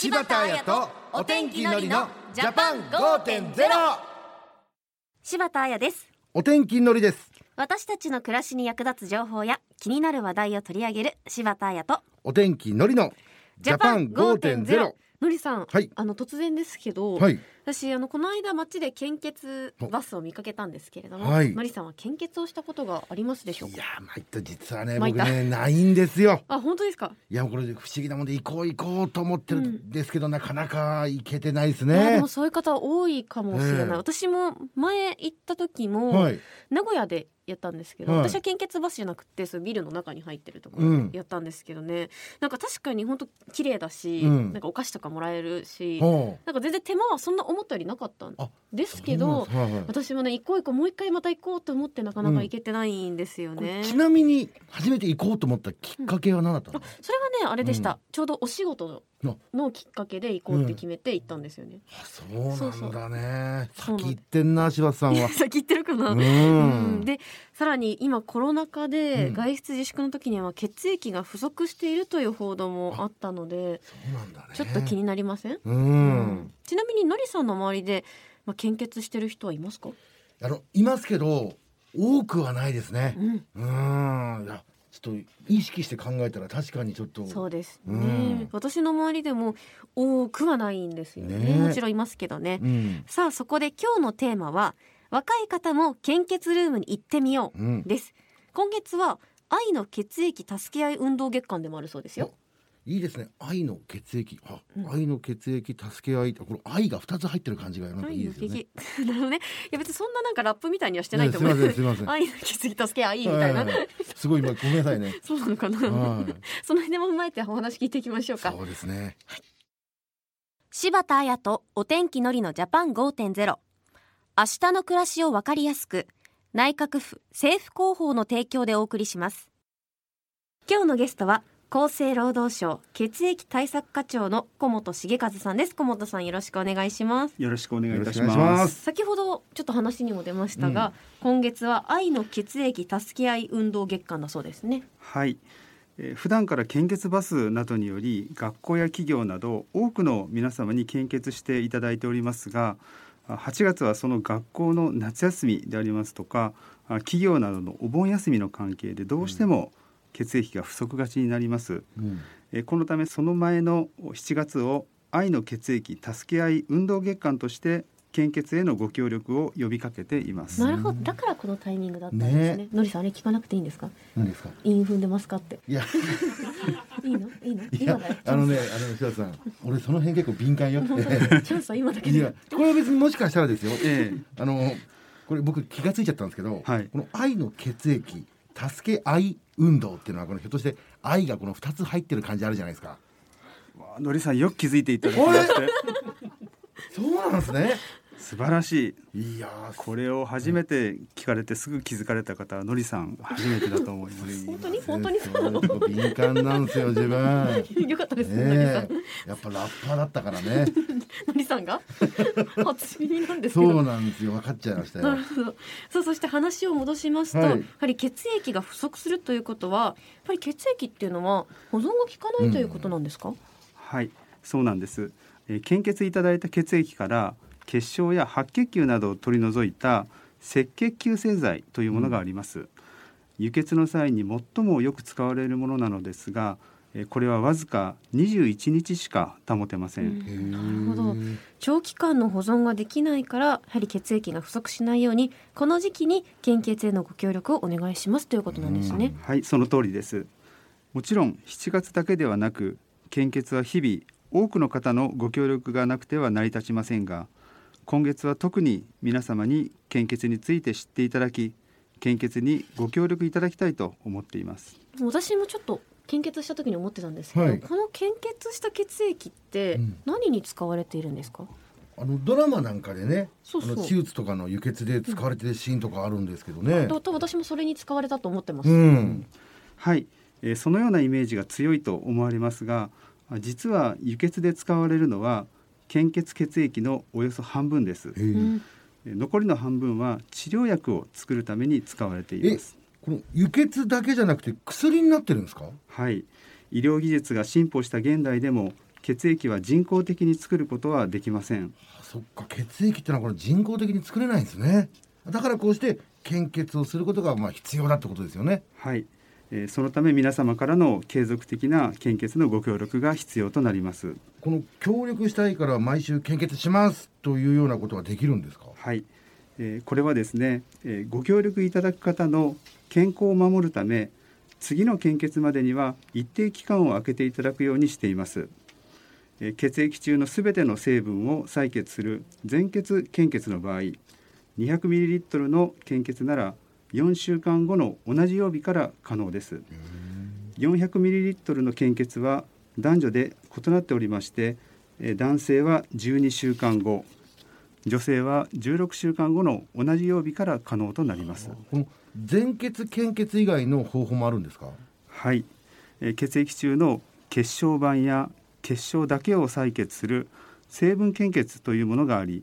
柴田彩とお天気のりのジャパン5.0柴田彩です。お天気のりです。私たちの暮らしに役立つ情報や気になる話題を取り上げる柴田彩とお天気のりのジャパン5.0のりさん、はい。あの突然ですけど、はい私あのこの間街で献血バスを見かけたんですけれども、はい。のりさんは献血をしたことがありますでしょうか？いやー参った実はね僕ねないんですよ。あ本当ですか、いやこれ不思議なもんで行こう行こうと思ってるうん。んですけど、なかなか行けてないですいやでねもそういう方多いかもしれない、ええ。私も前行った時も、はい。名古屋でやったんですけど、はい。私は献血バスじゃなくてそうビルの中に入ってるところやったんですけどね、なんか確かに本当綺麗だし、うん。なんかお菓子とかもらえるし、なんか全然手間はそんな思ったよりなかったんあですけどはいはい。私もね行こう行こうもう一回また行こうと思ってなかなか行けてないんですよね。ちなみに初めて行こうと思ったきっかけは何だったの、あそれはねあれでした、うん。ちょうどお仕事ののきっかけで行こうって決めて行ったんですよね。あそうなんだね。先行ってんな柴田さんは。先行ってるかな、ううん。んでさらに今コロナ禍でうん。外出自粛の時には血液が不足しているという報道もあったのでそうなんだね。ちょっと気になりません、ううん。ちなみにのりさんの周りで、まあ、献血してる人はいますか、あのいますけど多くはないですね。うん、うん。いやちょっと意識して考えたら確かにちょっと。そうですね、うん。私の周りでも多くはないんですよね。ね。もちろんいますけどね、うん。さあそこで今日のテーマは若い方も献血ルームに行ってみよううん。です今月は愛の血液助け合い運動月間でもあるそうですよいいですね。愛の血液。あ、うん。愛の血液助け合い。これ愛が二つ入ってる感じがなんかいいですよね。なるほどね。いや別にそんななんかラップみたいにはしてないと思う、ねすいませんすいません。愛の血液助け合いみたいな、はいすごい今ごめんなさいね。そうなのかな、はい。その辺も踏まえてお話聞いていきましょうか。そうですね。柴田彩とお天気のりのジャパン5.0明日の暮らしをわかりやすく内閣府政府広報の提供でお送りします。今日のゲストは厚生労働省血液対策課長の小本茂和さんです。小本さんよろしくお願いします。よろしくお願いいたしま。ます。す先ほどちょっと話にも出ましたが、今月は愛の血液助け合い運動月間だそうですね。はい。えー普段から献血バスなどにより学校や企業など多くの皆様に献血していただいておりますがあ8月はその学校の夏休みでありますとかあ企業などのお盆休みの関係でどうしても血液が不足がちになります、うん。えーこのためその前の7月を愛の血液助け合い運動月間として献血へのご協力を呼びかけています。なるほど。だからこのタイミングだったんですね。ね。のりさんあれ聞かなくていいんですか？何ですか？韻踏んでますかっていや。いいの？いいの？いや今だよ。あのねあの柴田さん俺その辺結構敏感よ チャンスは今だけいこれは別にもしかしたらですよ。え。あのこれ僕気がついちゃったんですけど、はい。この愛の血液助け合い運動っていうのはこのひょっとして愛がこの二つ入ってる感じあるじゃないですか。のりさんよく気づいていただきまして。そうなんですね素晴らしい。いやーこれを初めて聞かれてすぐ気づかれた方はのりさん初めてだと思います。本当に？本当に？そうなの敏感なんですよ自分。よかったですねやっぱラッパーだったからね。のりさんが？初耳なんですけど。そうなんですよ。分かっちゃいましたよ。なるほど。そうそして話を戻しますと、はい。やはり血液が不足するということはやっぱり血液っていうのは保存が効かないということなんですか、はい。そうなんです、えー献血いただいた血液から血小や白血球などを取り除いた赤血球製剤というものがあります、輸血の際に最もよく使われるものなのですがえーこれはわずか21日しか保てません、うん。なるほど。長期間の保存ができないからやはり血液が不足しないようにこの時期に献血へのご協力をお願いしますということなんですね。はいその通りです。もちろん7月だけではなく献血は日々多くの方のご協力がなくては成り立ちませんが今月は特に皆様に献血について知っていただき献血にご協力いただきたいと思っています。私もちょっと献血した時に思ってたんですけど、はい。この献血した血液ってうん。何に使われているんですか、あのドラマなんかでねそうそう。あの手術とかの輸血で使われてるシーンとかあるんですけどね、とと私もそれに使われたと思ってます。うん。はい、えーそのようなイメージが強いと思われますがあ実は輸血で使われるのは献血血液のおよそ半分です。残りの半分は治療薬を作るために使われています。この輸血だけじゃなくて薬になってるんですか？はい、医療技術が進歩した現代でも血液は人工的に作ることはできません。そっか。血液ってのはこれ人工的に作れないんですね。だからこうして献血をすることがまあ必要だってことですよね。はい、えーそのため皆様からの継続的な献血のご協力が必要となります。この協力したいから毎週献血しますというようなことはできるんですか？はい、えーこれはですね、えーご協力いただく方の健康を守るため次の献血までには一定期間を空けていただくようにしています、えー血液中のすべての成分を採血する全血献血の場合 200ml の献血なら4週間後の同じ曜日から可能です。400ml の献血は男女で異なっておりましてえー男性は12週間後女性は16週間後の同じ曜日から可能となります。この全血献血以外の方法もあるんですか？はい、えー血液中の血小板や血小だけを採血する成分献血というものがあり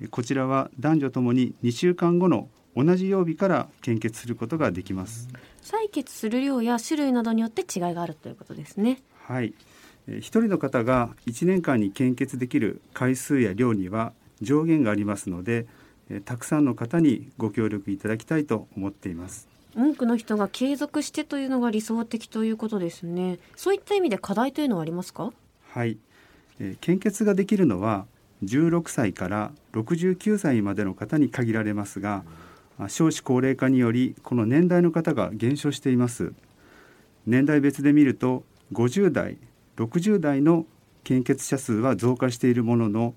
えーこちらは男女ともに2週間後の同じ曜日から献血することができます。採血する量や種類などによって違いがあるということですね。はい、えー一人の方が1年間に献血できる回数や量には上限がありますので、えーたくさんの方にご協力いただきたいと思っています。多くの人が継続してというのが理想的ということですね。そういった意味で課題というのはありますか？はい、えー献血ができるのは16歳から69歳までの方に限られますが、あ少子高齢化によりこの年代の方が減少しています。年代別で見ると50代、60代の献血者数は増加しているものの、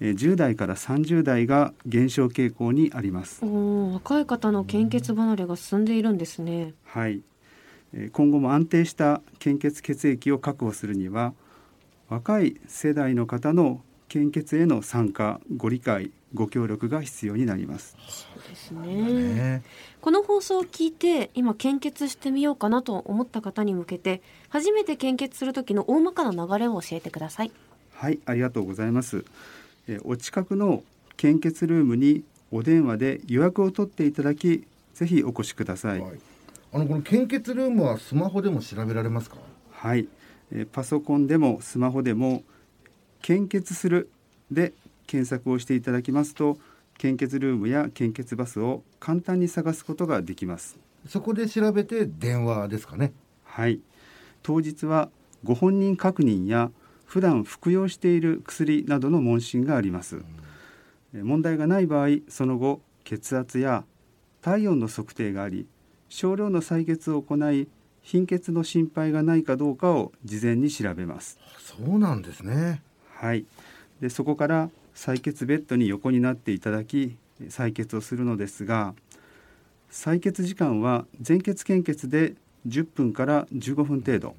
えー10代から30代が減少傾向にあります。おー若い方の献血離れが進んでいるんですねはい、えー今後も安定した献血血液を確保するには若い世代の方の献血への参加ご理解ご協力が必要になります。ですねね。この放送を聞いて今献血してみようかなと思った方に向けて初めて献血する時の大まかな流れを教えてください。はいありがとうございます、えーお近くの献血ルームにお電話で予約を取っていただきぜひお越しください。はい、あのこの献血ルームはスマホでも調べられますか？はい、えーパソコンでもスマホでも献血する。で検索をしていただきますと献血ルームや献血バスを簡単に探すことができます。そこで調べて電話ですかね。はい。当日はご本人確認や普段服用している薬などの問診があります、えー問題がない場合その後血圧や体温の測定があり少量の採血を行い貧血の心配がないかどうかを事前に調べます。そうなんですねはい、でそこから採血ベッドに横になっていただき採血をするのですが採血時間は全血献血で10分から15分程度。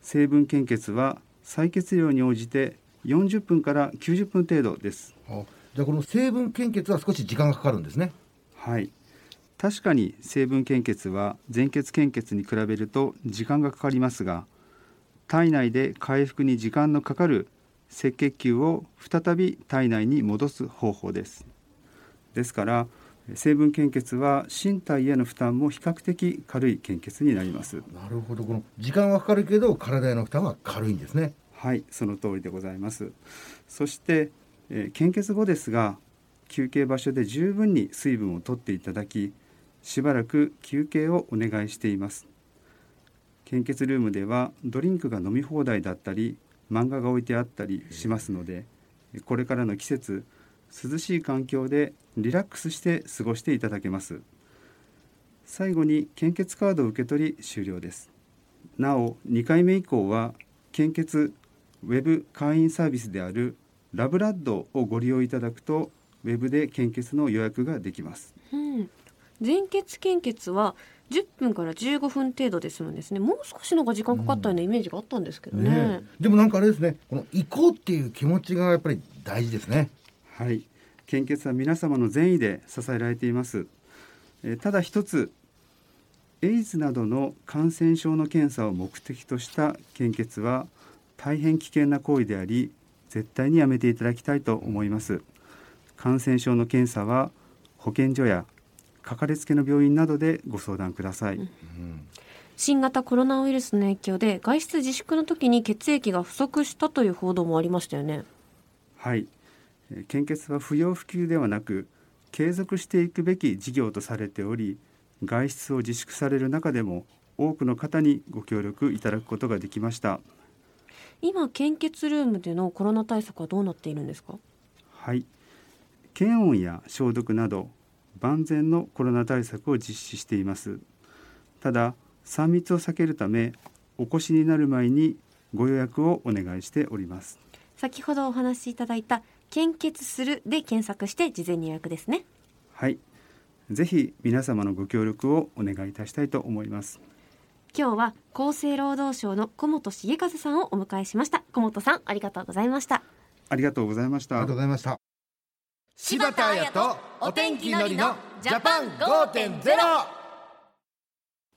成分献血は採血量に応じて40分から90分程度です。あじゃあこの成分献血は少し時間がかかるんですね。はい。確かに成分献血は全血献血に比べると時間がかかりますが体内で回復に時間のかかる赤血球を再び体内に戻す方法です。ですから成分献血は身体への負担も比較的軽い献血になります。なるほど。この時間はかかるけど体への負担は軽いんですね。はいその通りでございます。そして、えー献血後ですが休憩場所で十分に水分をとっていただきしばらく休憩をお願いしています。献血ルームではドリンクが飲み放題だったり漫画が置いてあったりしますのでこれからの季節涼しい環境でリラックスして過ごしていただけます。最後に献血カードを受け取り終了です。なお2回目以降は献血ウェブ会員サービスであるラブラッドをご利用いただくとウェブで献血の予約ができます。うん。全血献血は10分から15分程度で済むんですね。もう少しの方が時間かかったようなイメージがあったんですけどね,、ねでもなんかあれですね。この行こうっていう気持ちがやっぱり大事ですね。はい。献血は皆様の善意で支えられています。えーただ一つエイズなどの感染症の検査を目的とした献血は大変危険な行為であり絶対にやめていただきたいと思います。感染症の検査は保健所やかかりつけの病院などでご相談ください、新型コロナウイルスの影響で外出自粛の時に血液が不足したという報道もありましたよね。はい。えー献血は不要不急ではなく継続していくべき事業とされており外出を自粛される中でも多くの方にご協力いただくことができました。今献血ルームでのコロナ対策はどうなっているんですか？はい。検温や消毒など万全のコロナ対策を実施しています。ただ3密を避けるためお越しになる前にご予約をお願いしております。先ほどお話しいただいた献血するで検索して事前に予約ですね。はい。ぜひ皆様のご協力をお願いいたしたいと思います。今日は厚生労働省の小本茂和さんをお迎えしました。小本さんありがとうございました。ありがとうございました。ありがとうございました柴田彩とお天気のりのジャパン5.0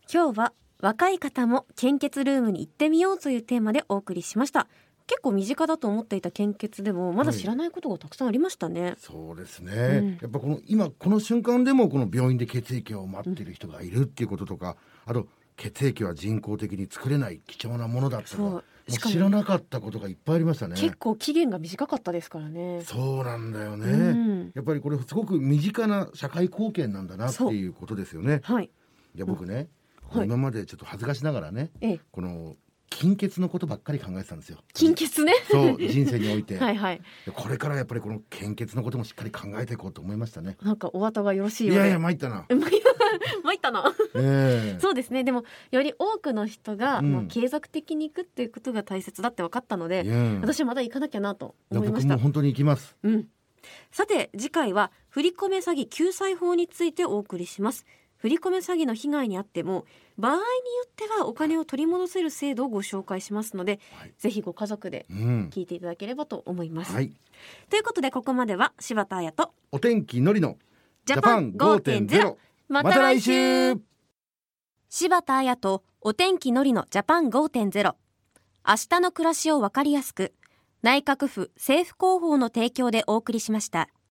今日は若い方も献血ルームに行ってみようというテーマでお送りしました。結構身近だと思っていた献血でもまだ知らないことがたくさんありましたね、そうですね、うん。やっぱこの今この瞬間でもこの病院で血液を待ってる人がいるっていうこととか、あと血液は人工的に作れない貴重なものだったとか知らなかったことがいっぱいありましたね。結構期限が短かったですからね。そうなんだよね、うん。やっぱりこれすごく身近な社会貢献なんだなっていうことですよね。はい。いや僕ね、はい。今までちょっと恥ずかしながらねええ。この貧血のことばっかり考えてたんですよ。金欠ね。そう人生において、はいはい。でこれからやっぱりこの献血のこともしっかり考えていこうと思いましたね。なんかお後がよろしいいようで。やいや参ったな。参ったな。ええ。そうですね。でもより多くの人が、うん。もう継続的に行くっていうことが大切だって分かったので、いや。私まだ行かなきゃなと思いました。僕も本当に行きます。うん。さて次回は振り込め詐欺救済法についてお送りします。振り込め詐欺の被害にあっても場合によってはお金を取り戻せる制度をご紹介しますので、はい。ぜひご家族でうん。聞いていただければと思います、はい。ということでここまでは柴田彩とお天気のりのジャパン5.0また来週。柴田彩とお天気のりのジャパン5.0明日の暮らしをわかりやすく内閣府政府広報の提供でお送りしました